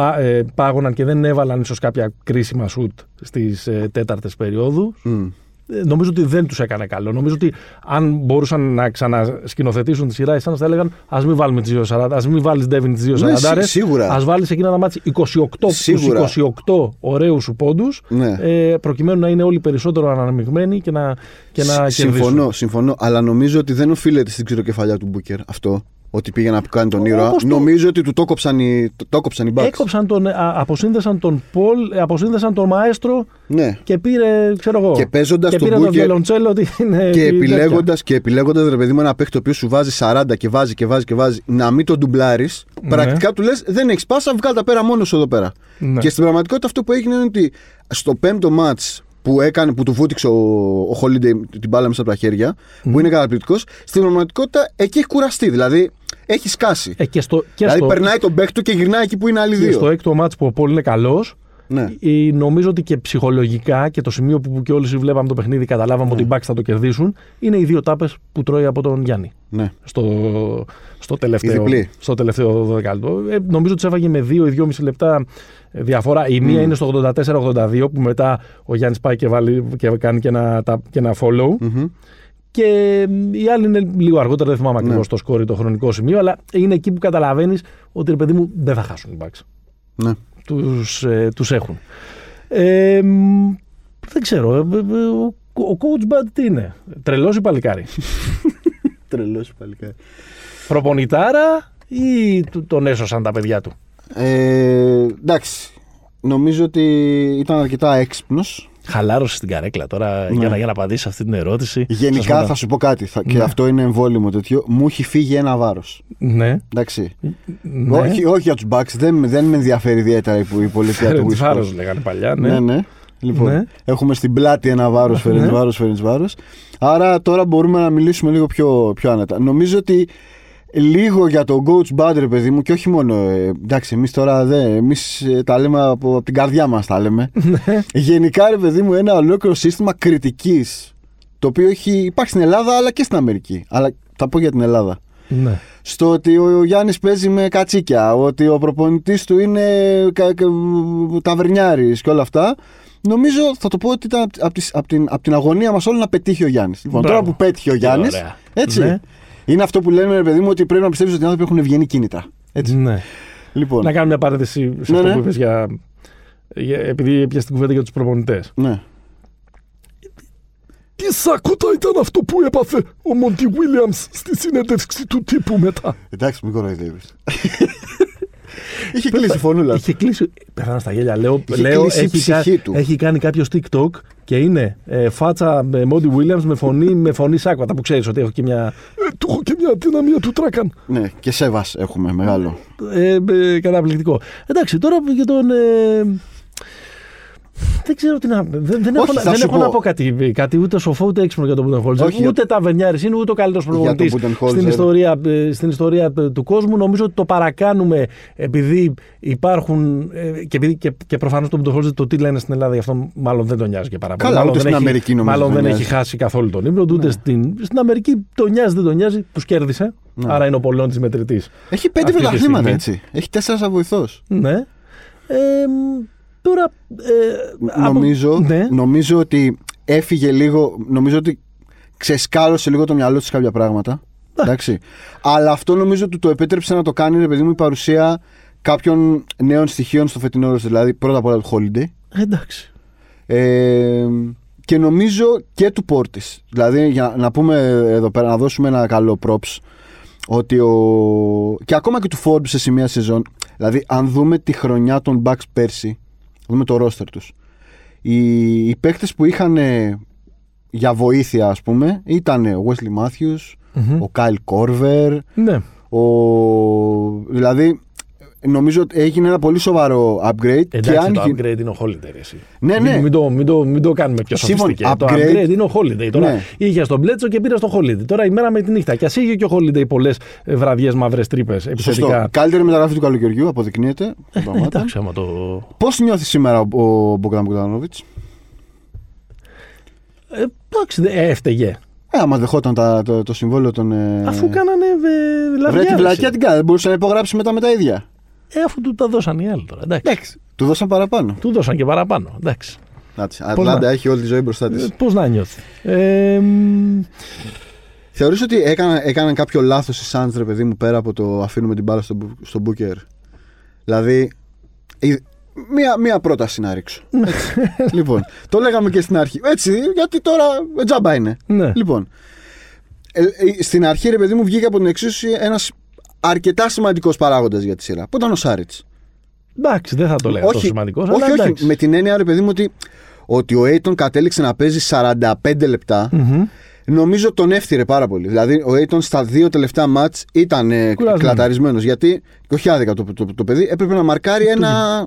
Ε, πά, ε, πάγωναν και δεν έβαλαν ίσως κάποια κρίσιμα σουτ στις ε, τέταρτες περίοδου. Μμ. Ε, Νομίζω ότι δεν τους έκανε καλό. Νομίζω ότι αν μπορούσαν να ξανασκηνοθετήσουν τη σειρά, εσά θα έλεγαν Α μην βάλουμε τις 2.40, ας μην βάλεις Ντέβιν τις 2.40. Ναι, σί- σίγουρα. Α βάλεις εκείνα τα μάτια 28, Σίγουρα. τους 28 ωραίους σου πόντους, Ναι. ε, προκειμένου να είναι όλοι περισσότερο αναμειγμένοι και να, και να κερδίσουν. συμφωνώ, συμφωνώ. Αλλά νομίζω ότι δεν οφείλεται στην ξηροκεφαλιά του Μπούκερ αυτό. Ότι πήγε να κάνει τον ήρωα. Όπως το- Νομίζω ότι του το κόψαν οι, το, το κόψαν οι Bucks. Έκοψαν τον, α, αποσύνδεσαν τον Πολ, ε, αποσύνδεσαν τον Μαέστρο Ναι. και πήρε, ξέρω εγώ. Και παίζοντας και τον πήρε τον Booker βιολοντσέλο ότι είναι. Και τέτοια. επιλέγοντα και επιλέγοντας, ρε παιδί μου, ένα παίχτη το οποίος σου βάζει 40 και βάζει και βάζει και βάζει, να μην τον ντουμπλάρεις, Ναι. πρακτικά του λες: Δεν έχεις πάσα, βγάλει τα πέρα μόνος σου εδώ πέρα. Ναι. Και στην πραγματικότητα αυτό που έγινε είναι ότι στο πέμπτο μάτ που, έκανε, που του βούτυξε ο, ο Holiday την μπάλα μέσα από τα χέρια, που είναι καταπληκτικός, στην πραγματικότητα εκεί έχει κουραστεί. Δηλαδή έχει σκάσει. Ε, και στο, και δηλαδή στο, περνάει τον παίχτη του και γυρνάει εκεί που είναι άλλοι και δύο. στο έκτο μάτς που ο Πολ είναι καλός, Ναι. Ε, νομίζω ότι και ψυχολογικά και το σημείο που, που και όλοι βλέπαμε το παιχνίδι, καταλάβαμε ότι οι Bucks θα το κερδίσουν, είναι οι δύο τάπες που τρώει από τον Γιάννη. ναι. Στο, στο τελευταίο, διπλή. στο τελευταίο δωδεκάλεπτο. Ε, νομίζω ότι έφαγε με 2 ή 2,5 λεπτά ε, διαφορά. Η μία είναι στο 84-82 που μετά ο Γιάννης πάει και, βάλει, και κάνει και ένα, τα- και ένα follow. Μμμ. Και ε, η άλλη είναι λίγο αργότερα, δεν θυμάμαι ακριβώς Ναι. το σκόρ ή το χρονικό σημείο, αλλά είναι εκεί που καταλαβαίνεις ότι ρε παιδί μου δεν θα χάσουν οι Bucks ναι. Τους, ε, τους έχουν. Ε, μ, δεν ξέρω. ε, ε, ε, ο, ο coach Bud τι είναι. Τρελός ή παλικάρι; (laughs) Τρελός παλικάρι. Προπονητάρα ή του- τον έσωσαν τα παιδιά του; Ε, εντάξει. Νομίζω ότι ήταν αρκετά έξυπνος. Χαλάρωσε στην καρέκλα τώρα για, να, για να απαντήσει αυτή την ερώτηση. Γενικά Σας θα σου πω κάτι. Θα, Και Ναι. αυτό είναι εμβόλυμο τέτοιο. Μου έχει φύγει ένα βάρος. Ναι. Εντάξει. ναι. Όχι, όχι για τους Bucks. Δεν, δεν με ενδιαφέρει ιδιαίτερα η, η πολιτεία του West Βάρος Coast. λέγανε παλιά. Ναι. Ναι, ναι. Λοιπόν, Ναι. έχουμε στην πλάτη ένα βάρος, φέρνει Ναι. βάρος, φέρνει βάρος. Άρα τώρα μπορούμε να μιλήσουμε λίγο πιο, πιο άνετα. Νομίζω ότι λίγο για τον coach Bud, ρε παιδί μου, και όχι μόνο. ε, εντάξει, εμείς τώρα δεν. Εμείς τα λέμε από, από την καρδιά μας, τα λέμε. (laughs) Ναι. Γενικά, ρε παιδί μου, ένα ολόκληρο σύστημα κριτικής. Το οποίο έχει, υπάρχει στην Ελλάδα αλλά και στην Αμερική. Αλλά θα πω για την Ελλάδα. ναι. Στο ότι ο Γιάννης παίζει με κατσίκια, ότι ο προπονητής του είναι κα, κα, ταβερνιάρης και όλα αυτά. Νομίζω θα το πω ότι ήταν από, τις, από, την, από την αγωνία μας όλοι να πετύχει ο Γιάννης. Λοιπόν, Μπράβο. τώρα που πέτυχε ο Γιάννης, ωραία. έτσι, Ναι. Είναι αυτό που λέμε, ρε παιδί μου, ότι πρέπει να πιστεύεις ότι οι άνθρωποι έχουν ευγενή κίνητρα. Έτσι. ναι. Λοιπόν, Να κάνω μια παρένθεση σε Ναι, αυτό ναι. που είπες για, για, επειδή πιάσει την κουβέντα για τους προπονητές. ναι. Τι σακούτα ήταν αυτό που έπαθε ο Μόντι Βίλιαμς στη συνέντευξη του τύπου μετά; Εντάξει, μην κοροϊδεύεις. (laughs) Είχε κλείσει η φωνούλα. Είχε κλείσει. Πεθάνω στα γέλια. Λέω, Είχε λέω κλείσει η έχει, κα- ψυχή του. έχει κάνει κάποιος TikTok και είναι ε, φάτσα με Μόντι Williams με φωνή, με φωνή σάκουατα που ξέρεις ότι έχω και μια. Ε, του έχω και μια αδυναμία του τράκαν. ναι, και σέβας έχουμε μεγάλο. Ε, ε, καταπληκτικό. Εντάξει, τώρα για τον. Ε, δεν ξέρω τι να. Δεν, δεν, Όχι, έχω, να- θα δεν σου έχω πω. να πω κάτι, κάτι ούτε σοφό ούτε έξυπνο για τον Μπούντενχόλτζερ. Όχι, Ούτε ταβερνιάρης είναι, ούτε ο καλύτερος προπονητής Budenholzer. στην ιστορία, ε, στην ιστορία ε, του κόσμου. Νομίζω ότι το παρακάνουμε επειδή υπάρχουν. ε, και, επειδή, και, και προφανώς τον Μπούντενχόλτζερ το τι λένε στην Ελλάδα γι' αυτό μάλλον δεν τον νοιάζει και πάρα πολύ. Καλά, μάλλον ούτε δεν στην έχει, Αμερική νομίζω Μάλλον δεν δεν νοιάζει. έχει χάσει καθόλου τον ύμνο, ούτε στην, στην Αμερική τον νοιάζει, δεν τον νοιάζει. Τους κέρδισε. Ναι. Άρα είναι ο πολλών της μετρητής. Έχει πέντε Αυτή τη πρωταθλήματα στιγμή. έτσι. Έχει τέσσερα σαν βοηθός. Ναι. Ε, μ, τώρα. Ε, από- νομίζω, ναι. νομίζω ότι έφυγε λίγο. Νομίζω ότι ξεσκάλωσε λίγο το μυαλό του σε κάποια πράγματα. Εντάξει. Αλλά αυτό νομίζω ότι το επέτρεψε να το κάνει, ρε παιδί μου, η παρουσία κάποιων νέων στοιχείων στο φετινό roster. Δηλαδή, πρώτα απ' όλα του Holiday. Εντάξει. Ε, και νομίζω και του Πόρτη. Δηλαδή, για να πούμε εδώ πέρα, να δώσουμε ένα καλό props. Ότι ο... Και ακόμα και του Forbes σε σημεία σεζόν. Δηλαδή, αν δούμε τη χρονιά των Bucks πέρσι, δούμε το roster τους. Οι, οι παίκτες που είχαν ε, για βοήθεια, ας πούμε, ήταν ο Wesley Matthews, Μμμ. ο Kyle Korver, Ναι. ο... δηλαδή νομίζω ότι έγινε ένα πολύ σοβαρό upgrade. Εντάξει, και αν το γι- upgrade είναι ο Holiday. Εσύ. Ναι, Μην, ναι. μην, το, μην, το, μην το κάνουμε πιο Σύμφωνοι, σοφιστικέ. Το upgrade- upgrade είναι ο Holiday. Τώρα Ναι. είχε στον Μπλέτσο και πήρε στο Holiday. Τώρα η μέρα με τη νύχτα. Και ας είχε και ο Holiday πολλές βραδιές μαύρες τρύπες Σωστό. επιθετικά. Καλύτερη μεταγραφή του καλοκαιριού, αποδεικνύεται. Ε, τα πράγματα. εντάξει, άμα το. Πώς νιώθεις σήμερα ο, ο Μπογκδάν Μπογκδάνοβιτ, Ε, εντάξει, δε- ε, έφταιγε. ε, άμα δεχόταν τα, το, το συμβόλαιο των. Ε, Αφού κάνανε ε, Βρε τη λαβιάρες. βλακιά την κάνει, δεν μπορούσε να υπογράψει μετά με τα ίδια. Ε, αφού του τα δώσαν οι άλλοι τώρα. Εντάξει. Εντάξει. Του δώσαν παραπάνω. Του δώσαν και παραπάνω. Εντάξει. Εντάξει, Πώς Ατλάντα να- έχει όλη τη ζωή μπροστά της. Πώς να νιώθει. Ε, μ, Θεωρείς ότι έκανα, έκαναν κάποιο λάθος οι Suns, ρε παιδί μου, πέρα από το αφήνουμε την μπάλα στο, Μπου- στο Booker. Δηλαδή, η- μία, μία πρόταση να ρίξω. Έτσι. λοιπόν, το λέγαμε και στην αρχή. Έτσι, γιατί τώρα ε, τζάμπα είναι. ναι. Λοιπόν, ε, ε, στην αρχή, ρε παιδί μου, βγήκε από την εξίσωση ένας αρκετά σημαντικός παράγοντας για τη σειρά. Που ήταν ο Σάριτς. Εντάξει, δεν θα το λέγα τόσο σημαντικός. όχι, αλλά όχι, εντάξει. με την έννοια, ρε παιδί μου, ότι, ότι ο Aiton κατέληξε να παίζει 45 λεπτά. Μμμ. Νομίζω τον έφτιρε πάρα πολύ. Δηλαδή, ο Aiton στα δύο τελευταία μάτς ήταν ε, Κουρασμένος. κλαταρισμένος. Γιατί, και όχι άδικα το, το, το, παιδί, έπρεπε να μαρκάρει ένα,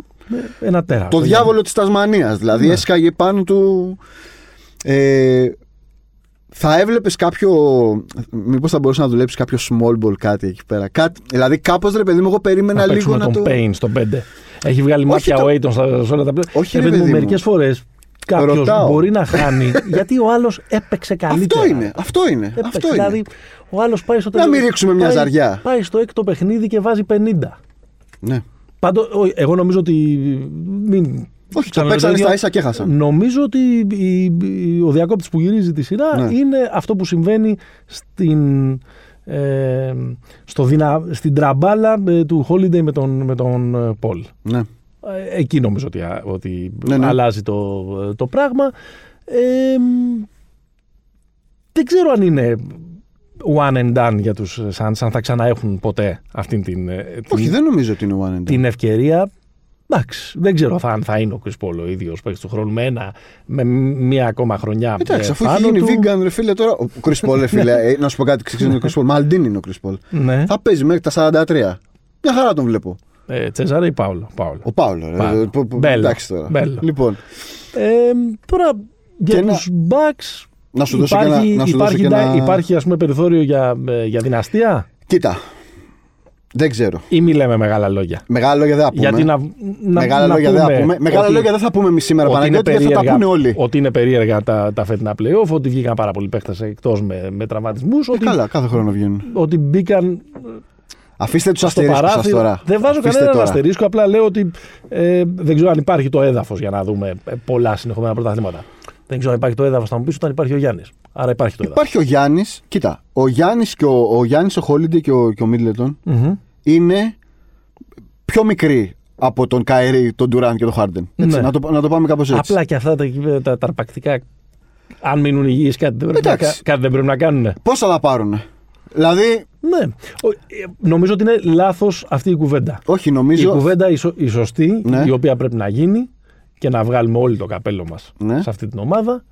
Ε, Ένα τέρα. το διάβολο της Τασμανίας. Δηλαδή, Ναι. έσκαγε πάνω του... Ε, θα έβλεπες κάποιο. Μήπως θα μπορούσες να δουλέψεις κάποιο small ball κάτι εκεί πέρα. Κάτι, δηλαδή, κάπως ρε παιδί μου, εγώ περίμενα να λίγο παίξουμε να τον το. Payne στο 5. Έχει βγάλει Όχι μάτια το- ο Aiton στα- σε όλα τα πλαίσια. Όχι, ρε παιδί μου. Μερικές φορές κάποιος Ρωτάω. μπορεί να χάνει γιατί ο άλλος έπαιξε καλύτερα. Αυτό είναι. Αυτό είναι. Έπαιξε, Αυτό είναι. δηλαδή, ο άλλος πάει στο Να τέλος- μην ρίξουμε μια πάει- ζαριά. Πάει στο έκτο παιχνίδι και βάζει 50. Ναι. Πάντω, εγώ νομίζω ότι. Μην... Όχι, το ξαναλέω παίξανε ίδιο. στα ίσα και έχασαν. Νομίζω ότι η- η- ο διακόπτης που γυρίζει τη σειρά Ναι. είναι αυτό που συμβαίνει στην, ε, στο δυνα... στην τραμπάλα ε, του Holiday με τον, με τον ε, Paul. Ναι. Ε, Εκεί νομίζω ότι, α- ότι Ναι, ναι. αλλάζει το, το πράγμα. Ε, μ, δεν ξέρω αν είναι one and done για τους Suns, αν θα ξαναέχουν ποτέ αυτήν την, ε, Όχι, την, δεν νομίζω ότι είναι one and done. την ευκαιρία. Εντάξει, δεν ξέρω θα, αν θα είναι ο Chris Paul ο ίδιος παίκτης του χρόνου με, ένα, με μία ακόμα χρονιά Εντάξει, ε, αφού έχει πάνω γίνει του. vegan, ρε φίλε, τώρα. Ο Chris Paul, ρε (laughs) φίλε, ε, να σου πω κάτι, ξέρεις ο Chris Paul; Μαλντίν είναι ο Chris Paul. Ναι. Θα παίζει μέχρι τα 43. Μια χαρά τον βλέπω. Ε, Τσέζαρε ή Πάολο; Πάολο. Ο Πάολο. ρε. Πάολο. Ε, που- που- Μπέλο. Εντάξει τώρα. Μπέλο. Λοιπόν, Ε, τώρα για Και να- τους Bucks να σου δώσω και υπάρχει, ένα. Να σου υπάρχει, δώσω και ένα... υπάρχει ας πούμε περιθώριο για, ε, για δυναστεία; Κοίτα. Δεν ξέρω. ή μη λέμε μεγάλα λόγια. Μεγάλα λόγια δεν θα πούμε. Γιατί να, να, Μεγάλα να λόγια δεν θα πούμε πούμε. Μεγάλα ότι- λόγια δεν θα πούμε εμείς σήμερα, ότι είναι Παναγιώτη, γιατί θα τα περίεργα- πούνε όλοι. Ότι είναι περίεργα τα, τα φετινά playoff, ότι βγήκαν πάρα πολλοί παίχτε εκτός με, με τραυματισμούς, Ε, ότι, Καλά, κάθε χρόνο βγαίνουν. ότι μπήκαν Αφήστε τους στο αστερίσκους σας παράθυρο. τώρα. Δεν βάζω Αφήστε κανέναν τώρα. αστερίσκο, απλά λέω ότι ε, δεν ξέρω αν υπάρχει το έδαφος για να δούμε ε, πολλά συνεχόμενα πρωταθλήματα. Δεν ξέρω αν υπάρχει το έδαφος, θα μου πεις όταν υπάρχει ο Γιάννης. Άρα υπάρχει το έδαφο. Υπάρχει ο Γιάννης. Κοίτα, ο Γιάννης και ο, ο, Γιάννης, ο Χόλιντε και ο, και ο Μίτλετον είναι πιο μικροί από τον Καερή, τον Ντουράν και τον Χάρντεν. Έτσι, Ναι. να, το, να το πάμε κάπως έτσι. Απλά και αυτά τα, τα, τα αρπακτικά, αν μείνουν υγιείς, κάτι, δεν πρέπει να Εντάξει. κα- κάτι δεν πρέπει να κάνουν. Πόσα θα πάρουν. Δηλαδή, Ναι. Ο- ε, Νομίζω ότι είναι λάθος αυτή η κουβέντα. όχι, Η νομίζω. κουβέντα η, σω- η σωστή, Ναι. η οποία πρέπει να γίνει και να βγάλουμε όλοι το καπέλο μας Ναι. σε αυτή την ομάδα,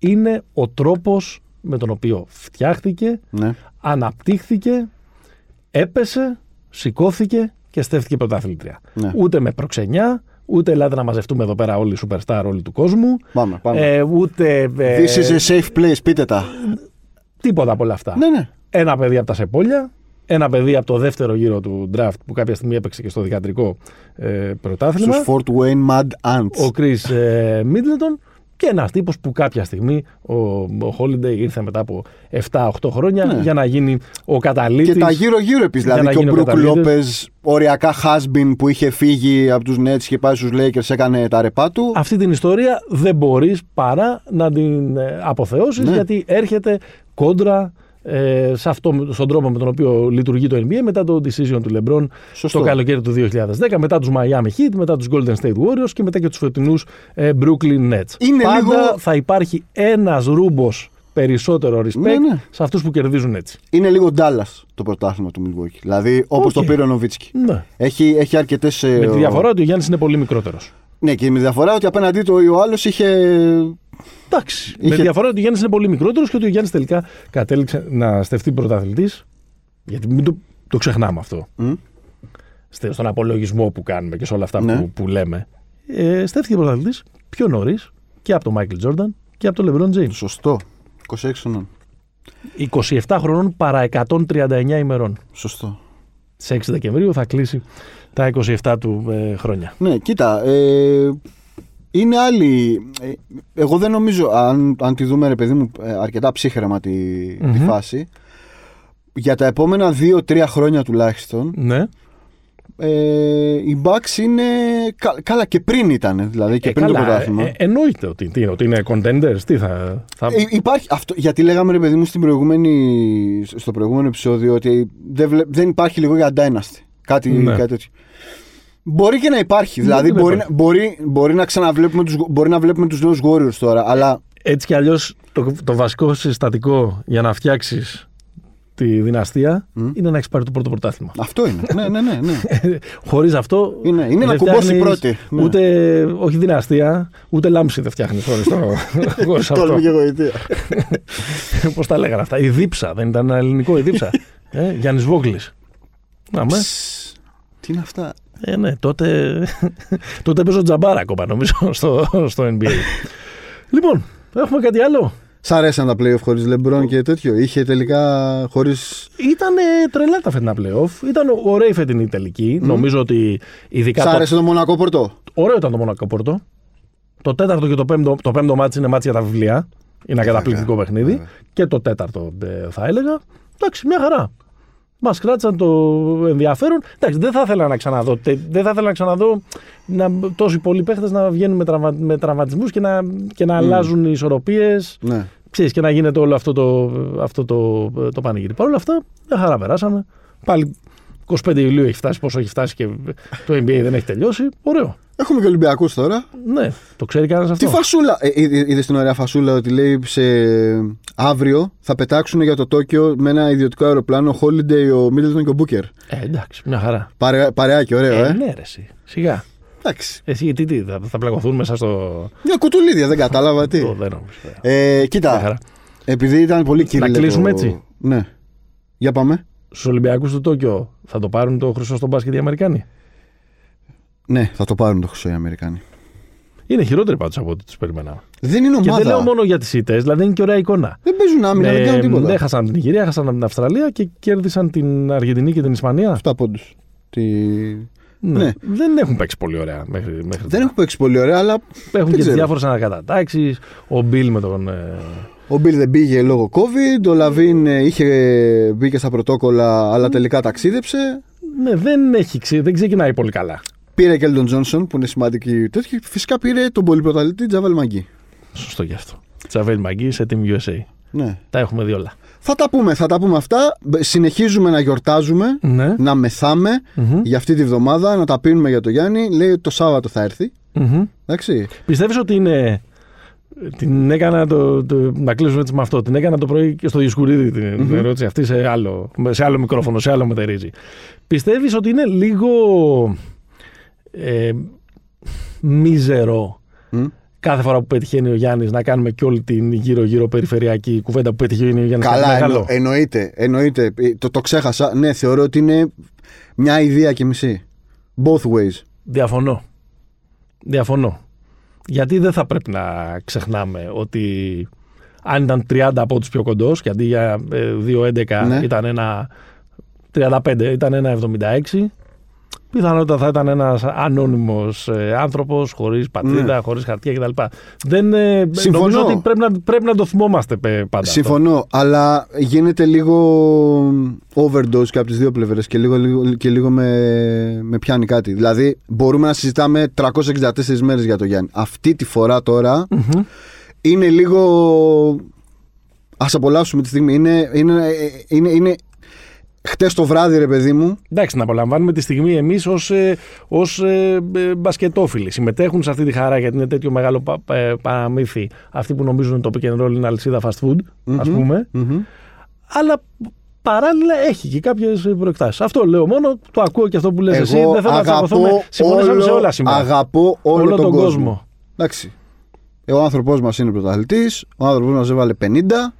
είναι ο τρόπος με τον οποίο φτιάχτηκε, Ναι. αναπτύχθηκε, έπεσε, σηκώθηκε και στέφθηκε πρωταθλήτρια. Ναι. Ούτε με προξενιά, ούτε ελάτε να μαζευτούμε εδώ πέρα όλοι οι superstar όλοι του κόσμου, Πάμε, πάμε. ε, ούτε ε, This is a safe place, πείτε τα. τίποτα από όλα αυτά. Ναι, ναι. Ένα παιδί από τα Σεπόλια, ένα παιδί από το δεύτερο γύρο του draft που κάποια στιγμή έπαιξε και στο δικατρικό ε, πρωτάθλημα. Στους Fort Wayne Mad Ants. ο Chris ε, Middleton και ένας τύπος που κάποια στιγμή ο, ο Holiday ήρθε μετά από 7-8 χρόνια Ναι. για να γίνει ο καταλήτης. Και τα γύρω-γύρω επίσης. για Δηλαδή να και ο γίνει ο Μπρουκ καταλήτης. Λόπε, οριακά has-been που είχε φύγει από τους Nets και πάει στους Lakers, έκανε τα ρεπά του. Αυτή την ιστορία δεν μπορείς παρά να την ε, αποθεώσεις Ναι. γιατί έρχεται κόντρα ε, σε αυτό, στον τρόπο με τον οποίο λειτουργεί το NBA μετά το decision του LeBron Σωστό. το καλοκαίρι του 2010, μετά τους Miami Heat, μετά τους Golden State Warriors και μετά και τους φετινούς ε, Brooklyn Nets. Είναι Πάντα λίγο- θα υπάρχει ένας ρούμπος περισσότερο respect Ναι, ναι. σε αυτούς που κερδίζουν έτσι. Είναι λίγο Dallas το πρωτάθλημα του Milwaukee. Δηλαδή όπως Οκ. το πήρε ο Νοβίτσκι. Ναι. Έχει, έχει αρκετές. Με τη διαφορά ότι ο Γιάννης είναι πολύ μικρότερος. Ναι, και με τη διαφορά ότι απέναντί του ο άλλος είχε. Εντάξει. Με Είχε- τη διαφορά ότι ο Γιάννης είναι πολύ μικρότερος και ότι ο Γιάννης τελικά κατέληξε να στεφτεί πρωταθλητής. Γιατί μην το, το ξεχνάμε αυτό. Μμ. στε- στον απολογισμό που κάνουμε και σε όλα αυτά Ναι. που, που λέμε. Ε, στέφθηκε πρωταθλητής πιο νωρίς και από τον Μάικλ Τζόρνταν και από τον LeBron James. Σωστό. 26 χρονών. 27 χρονών παρά 139 ημερών. Σωστό. Σε 6 Δεκεμβρίου θα κλείσει τα 27 του ε, χρόνια. Ναι, κοίτα. Ε, είναι άλλη. ε, εγώ δεν νομίζω, αν, αν τη δούμε, ρε παιδί μου, ε, αρκετά ψύχρεμα τη, τη Μμμ. φάση. Για τα επόμενα 2-3 χρόνια τουλάχιστον, Ναι. ε, οι Bucks είναι. κα- καλά, και πριν ήταν, δηλαδή και Ε, πριν το καλά, πρωτάθλημα. ε, εννοείται ότι, τι, ότι είναι contenders. Τι θα. θα... Ε, υπάρχει αυτό, γιατί λέγαμε ρε παιδί μου στην προηγούμενη, στο προηγούμενο επεισόδιο ότι δεν, βλέ- δεν υπάρχει λίγο για Dynasty. Κάτι, Ναι. κάτι τέτοιο. Μπορεί και να υπάρχει. Ναι, δηλαδή δεν μπορεί, υπάρχει. να- μπορεί, μπορεί, να ξαναβλέπουμε τους, μπορεί να βλέπουμε τους νέους Warriors τώρα. Αλλά Έτσι κι αλλιώς το, το βασικό συστατικό για να φτιάξεις τη δυναστεία είναι να έχεις πάρει το πρώτο πρωτάθλημα. αυτό είναι. ναι, ναι, ναι. ναι. (laughs) Χωρίς αυτό. Είναι- είναι να δεν κουμπώσει φτιάχνεις πρώτη. Ναι. Ούτε, όχι δυναστεία, ούτε λάμψη δεν φτιάχνεις χωρί (laughs) το. χωρίς αυτό. Τόλμη και γοητεία. (laughs) Πώς τα λέγανε αυτά. Η δίψα, δεν ήταν ένα ελληνικό η δίψα. ε, Γιάννης Βόγκλης. Να με. Ψ, Τι είναι αυτά. Ε, ναι, τότε, (laughs) τότε παίζω τζαμπάρα ακόμα νομίζω (laughs) στο, στο NBA. λοιπόν, έχουμε κάτι άλλο; Σ' αρέσαν τα playoff χωρίς LeBron και τέτοιο; Είχε τελικά χωρίς... Ήταν τρελά τα φετινά playoff. Ήταν ωραία η φετινή τελική. Νομίζω ότι ειδικά. Σ' Το... άρεσε το Μονακό Πορτό. Ωραίο ήταν το Μονακό Πόρτο. Το τέταρτο και το πέμπτο, το πέμπτο μάτς είναι μάτς για τα βιβλία. Είναι ένα καταπληκτικό παιχνίδι. βέβαια. Και το τέταρτο ε, θα έλεγα. Εντάξει, μια χαρά. Μας κράτησαν το ενδιαφέρον. Εντάξει, δεν θα ήθελα να ξαναδώ, τε- δεν θα ήθελα να ξαναδώ να, τόσοι πολλοί παίχτες να βγαίνουν με, τραυμα, με τραυματισμούς και να, και να αλλάζουν οι ισορροπίες. Ναι. Ξέρεις, και να γίνεται όλο αυτό το, αυτό το, το πανηγύρι. Παρ' όλα αυτά, μια χαρά περάσαμε. Πάλι 25 Ιουλίου έχει φτάσει, πόσο έχει φτάσει και το NBA δεν έχει τελειώσει. Ωραίο. Έχουμε και Ολυμπιακούς τώρα. Ναι, το ξέρει κανένας αυτό. Τι φασούλα. Ε, είδε την ωραία φασούλα ότι λέει σε αύριο θα πετάξουν για το Τόκιο με ένα ιδιωτικό αεροπλάνο Holiday, ο Μίτλτον και ο Μπούκερ. Ε, εντάξει, μια χαρά. Παρε, παρεάκι, ωραίο, ε. Ε, ναι, ρε, εσύ. Σιγά. Εντάξει. Εσύ τι, τι θα, θα πλακωθούν μέσα στο. Μια κουτουλίδια, δεν κατάλαβα τι. (laughs) Το, δεν νομίζω. Ε, Μια κοίτα, χαρά. επειδή ήταν πολύ κύριε. κλείσουμε έτσι; Ναι. Για πάμε. Στους Ολυμπιακούς του Τόκιο θα το πάρουν το χρυσό στον μπάσκετ οι Αμερικάνοι; Ναι, θα το πάρουν το χρυσό οι Αμερικάνοι. Είναι χειρότεροι πάντως από ό,τι τους περιμέναμε. Δεν είναι Και ομάδα. δεν λέω μόνο για τις ήττες, δηλαδή είναι και ωραία εικόνα. Δεν παίζουν άμυνα, δεν Ε, κάνουν τίποτα. ναι, έχασαν την Νιγηρία, έχασαν την Αυστραλία και κέρδισαν την Αργεντινή και την Ισπανία. Αυτά πόντου. Τι... Ναι. Ναι. Δεν έχουν παίξει πολύ ωραία μέχρι, μέχρι Δεν τώρα. έχουν παίξει πολύ ωραία, αλλά Έχουν δεν και τις ξέρω. διάφορες ανακατατάξεις. Ο Μπιλ με τον. ε, ο Μπιλ δεν πήγε λόγω COVID. Ο Λαβίν ε, είχε μπήκε στα πρωτόκολλα, αλλά τελικά ταξίδεψε. Ναι, δεν, έχει, ξε- δεν ξεκινάει πολύ καλά. Πήρε και Κέλντον Τζόνσον που είναι σημαντική τέτοια. και Φυσικά πήρε τον πολυπρωταθλητή Τζαβέλ Μαγκί. Σωστό γι' αυτό. Τσαβέλ Μαγκή σε Team USA. Ναι. Τα έχουμε δει όλα. Θα τα πούμε, θα τα πούμε αυτά. Συνεχίζουμε να γιορτάζουμε, Ναι. να μεθάμε Μμμ. για αυτή τη βδομάδα, να τα πίνουμε για το Γιάννη. Λέει ότι το Σάββατο θα έρθει. Μμμ. Εντάξει. Πιστεύεις ότι είναι. Την έκανα το, το, να κλείσουμε έτσι με αυτό. Την έκανα το πρωί και στο Δισκουρίδη την ερώτηση αυτή σε άλλο, σε άλλο μικρόφωνο, σε άλλο μετερίζει. Πιστεύεις ότι είναι λίγο ε, μίζερο Μμ. κάθε φορά που πετυχαίνει ο Γιάννης να κάνουμε και όλη την γύρω-γύρω περιφερειακή κουβέντα που πετυχαίνει ο Γιάννης. Καλά, Κάτι εννο, μεγάλο. εννοείται. εννοείται. Ε, Το, το ξέχασα. Ναι, θεωρώ ότι είναι μια ιδέα και μισή. Both ways. Διαφωνώ. Διαφωνώ. Γιατί δεν θα πρέπει να ξεχνάμε ότι αν ήταν 30 από τους πιο κοντός και αντί για ε, 2-11 Ναι. ήταν ένα 35, ήταν ένα 76, πιθανότατα θα ήταν ένας ανώνυμος ε, άνθρωπος χωρίς πατρίδα, χωρίς χαρτιά κτλ. Δεν, ε, Ναι. Συμφωνώ. νομίζω ότι πρέπει να, πρέπει να το θυμόμαστε πε- πάντα. αυτό. Συμφωνώ, αλλά γίνεται λίγο overdose και από τις δύο πλευρές και λίγο, λίγο, και λίγο με, με πιάνει κάτι. Δηλαδή, μπορούμε να συζητάμε 364 μέρες για το Γιάννη. Αυτή τη φορά τώρα Μμμ. είναι λίγο. Ας απολαύσουμε τη στιγμή. Είναι, είναι, είναι, είναι χτες το βράδυ, ρε παιδί μου. Εντάξει, να απολαμβάνουμε τη στιγμή εμείς ως ε, ως, ε, ε, μπασκετόφιλοι. Συμμετέχουν σε αυτή τη χαρά γιατί είναι τέτοιο μεγάλο πα, ε, παραμύθι. Αυτοί που νομίζουν ότι το pick and roll είναι αλυσίδα fast food, ας Μμμ. πούμε. Μμμ. Αλλά παράλληλα έχει και κάποιες προεκτάσεις. Αυτό λέω μόνο. Το ακούω και αυτό που λες εσύ. Εγώ Δεν θέλω να τσακωθούμε. αγαπώ, Συμφωνήσαμε σε όλο, όλα σήμερα. αγαπώ όλο, Όλο τον, τον κόσμο. κόσμο. Εντάξει. Ε, Ο άνθρωπος μας είναι πρωταθλητής, ο άνθρωπος μας έβαλε 50.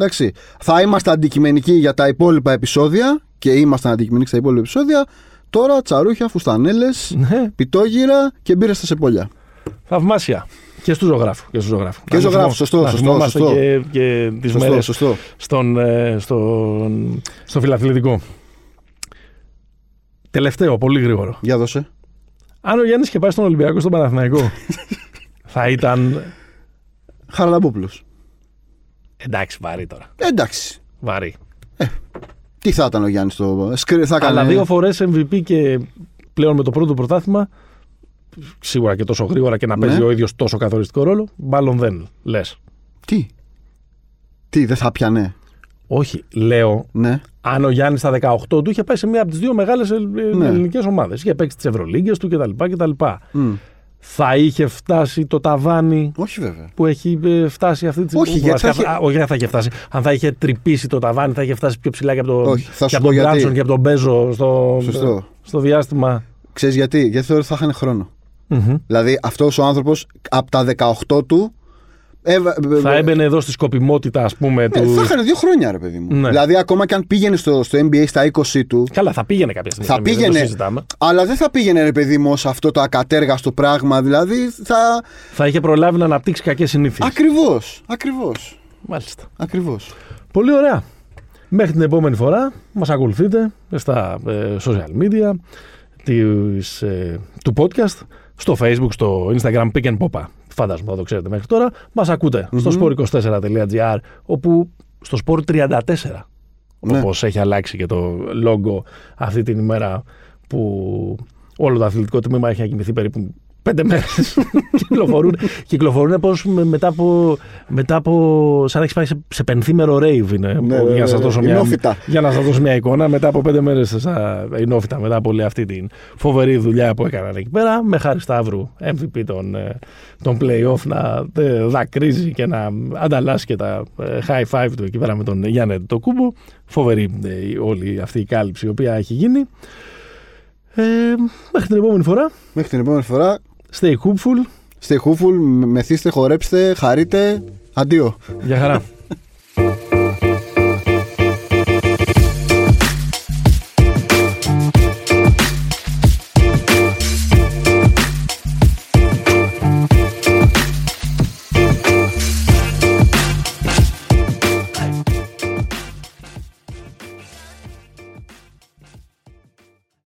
Εντάξει. Θα είμαστε αντικειμενικοί για τα υπόλοιπα επεισόδια και ήμασταν αντικειμενικοί στα υπόλοιπα επεισόδια. Τώρα τσαρούχια, φουστανέλες, Ναι, πιτόγυρα και μπύρα στα σεπόλια. θαυμάσια. Και στους ζωγράφους. Και, στους ζωγράφους. Και στους ζωγράφους, σωστό, Να σωστό, θυμόμαστε σωστό. Και, και τις Σωστό, μέρες σωστό. στον, ε, στον, στο φιλαθλητικό. Τελευταίο, πολύ γρήγορο. Για δώσε. Αν ο Γιάννης είχε πάει στον Ολυμπιακό στον Παναθηναϊκό, (laughs) θα ήταν. Χαραλαμπόπουλος. Εντάξει, βαρύ τώρα. Εντάξει. Βαρύ. Τι θα ήταν ο Γιάννης το. Σκρι... Θα έκανε... Αλλά δύο φορές MVP και πλέον με το πρώτο πρωτάθλημα, σίγουρα και τόσο γρήγορα και να Ναι. παίζει ο ίδιος τόσο καθοριστικό ρόλο, μάλλον δεν λες. Τι; Τι, δεν θα πιανε; Όχι, λέω, Ναι. αν ο Γιάννης στα 18 του είχε πάει σε μία από τις δύο μεγάλες Ναι. ελληνικές ομάδες. Είχε παίξει τις Ευρωλίγκες του κτλ. κτλ. Μμ. Θα είχε φτάσει το ταβάνι Όχι βέβαια. που έχει ε, φτάσει αυτή τη στιγμή. Όχι, γιατί θα Βασικά, είχε- α, όχι, δεν θα είχε φτάσει. Αν θα είχε τρυπήσει το ταβάνι, θα είχε φτάσει πιο ψηλά και από, το, Όχι, θα και σου από πω τον γιατί. Μπράνσον και από τον Μπέζο στο, Σωστό. στο διάστημα. Ξέρεις γιατί; Γιατί θεωρώ ότι θα είχαν χρόνο. Μμμ. Δηλαδή αυτός ο άνθρωπος από τα 18 του. Έβα- Θα έμπαινε εδώ στη σκοπιμότητα, ας πούμε. Ναι, του... θα είχαν δύο χρόνια, ρε παιδί μου. Ναι. Δηλαδή, ακόμα και αν πήγαινε στο, στο NBA στα 20 του, Καλά, θα πήγαινε κάποια στιγμή. Θα στο NBA, δεν πήγαινε. Το συζητάμε. αλλά δεν θα πήγαινε, ρε παιδί μου, σε αυτό το ακατέργαστο πράγμα. Δηλαδή, θα. Θα είχε προλάβει να αναπτύξει κακές συνήθειες. Ακριβώς. Ακριβώς. Μάλιστα. Ακριβώς. Πολύ ωραία. Μέχρι την επόμενη φορά μας ακολουθείτε στα ε, social media της, ε, του podcast, στο facebook, στο instagram pick and popa. Φαντάζομαι θα το ξέρετε μέχρι τώρα. Μας ακουτε στο sport24.gr όπου στο sport 34 Ναι. όπως έχει αλλάξει και το logo αυτή την ημέρα που όλο το αθλητικό τμήμα έχει ακοιμηθεί περίπου πέντε μέρες (laughs) κυκλοφορούν, κυκλοφορούν πως με- μετά από, μετά από σαν να έχεις πάει σε, σε πενθήμερο rave είναι, Ναι, που- ναι, για, να σας ναι, δώσω ναι. μια, Ενόφυτα. για να σας δώσω μια εικόνα μετά από πέντε μέρες στα ενόφυτα μετά από όλη αυτή την φοβερή δουλειά που έκαναν εκεί πέρα με χάρη Σταύρου MVP των, ε, των play-off να ε, δακρύζει και να ανταλλάσσει και τα ε, high five του εκεί πέρα με τον Γιάννη το κούμπο φοβερή ε, όλη αυτή η κάλυψη η οποία έχει γίνει ε, μέχρι την επόμενη φορά Μέχρι την επόμενη φορά. Stay hopeful Stay hopeful, μεθύστε, χορέψτε, χαρείτε. Αντίο. Γεια χαρά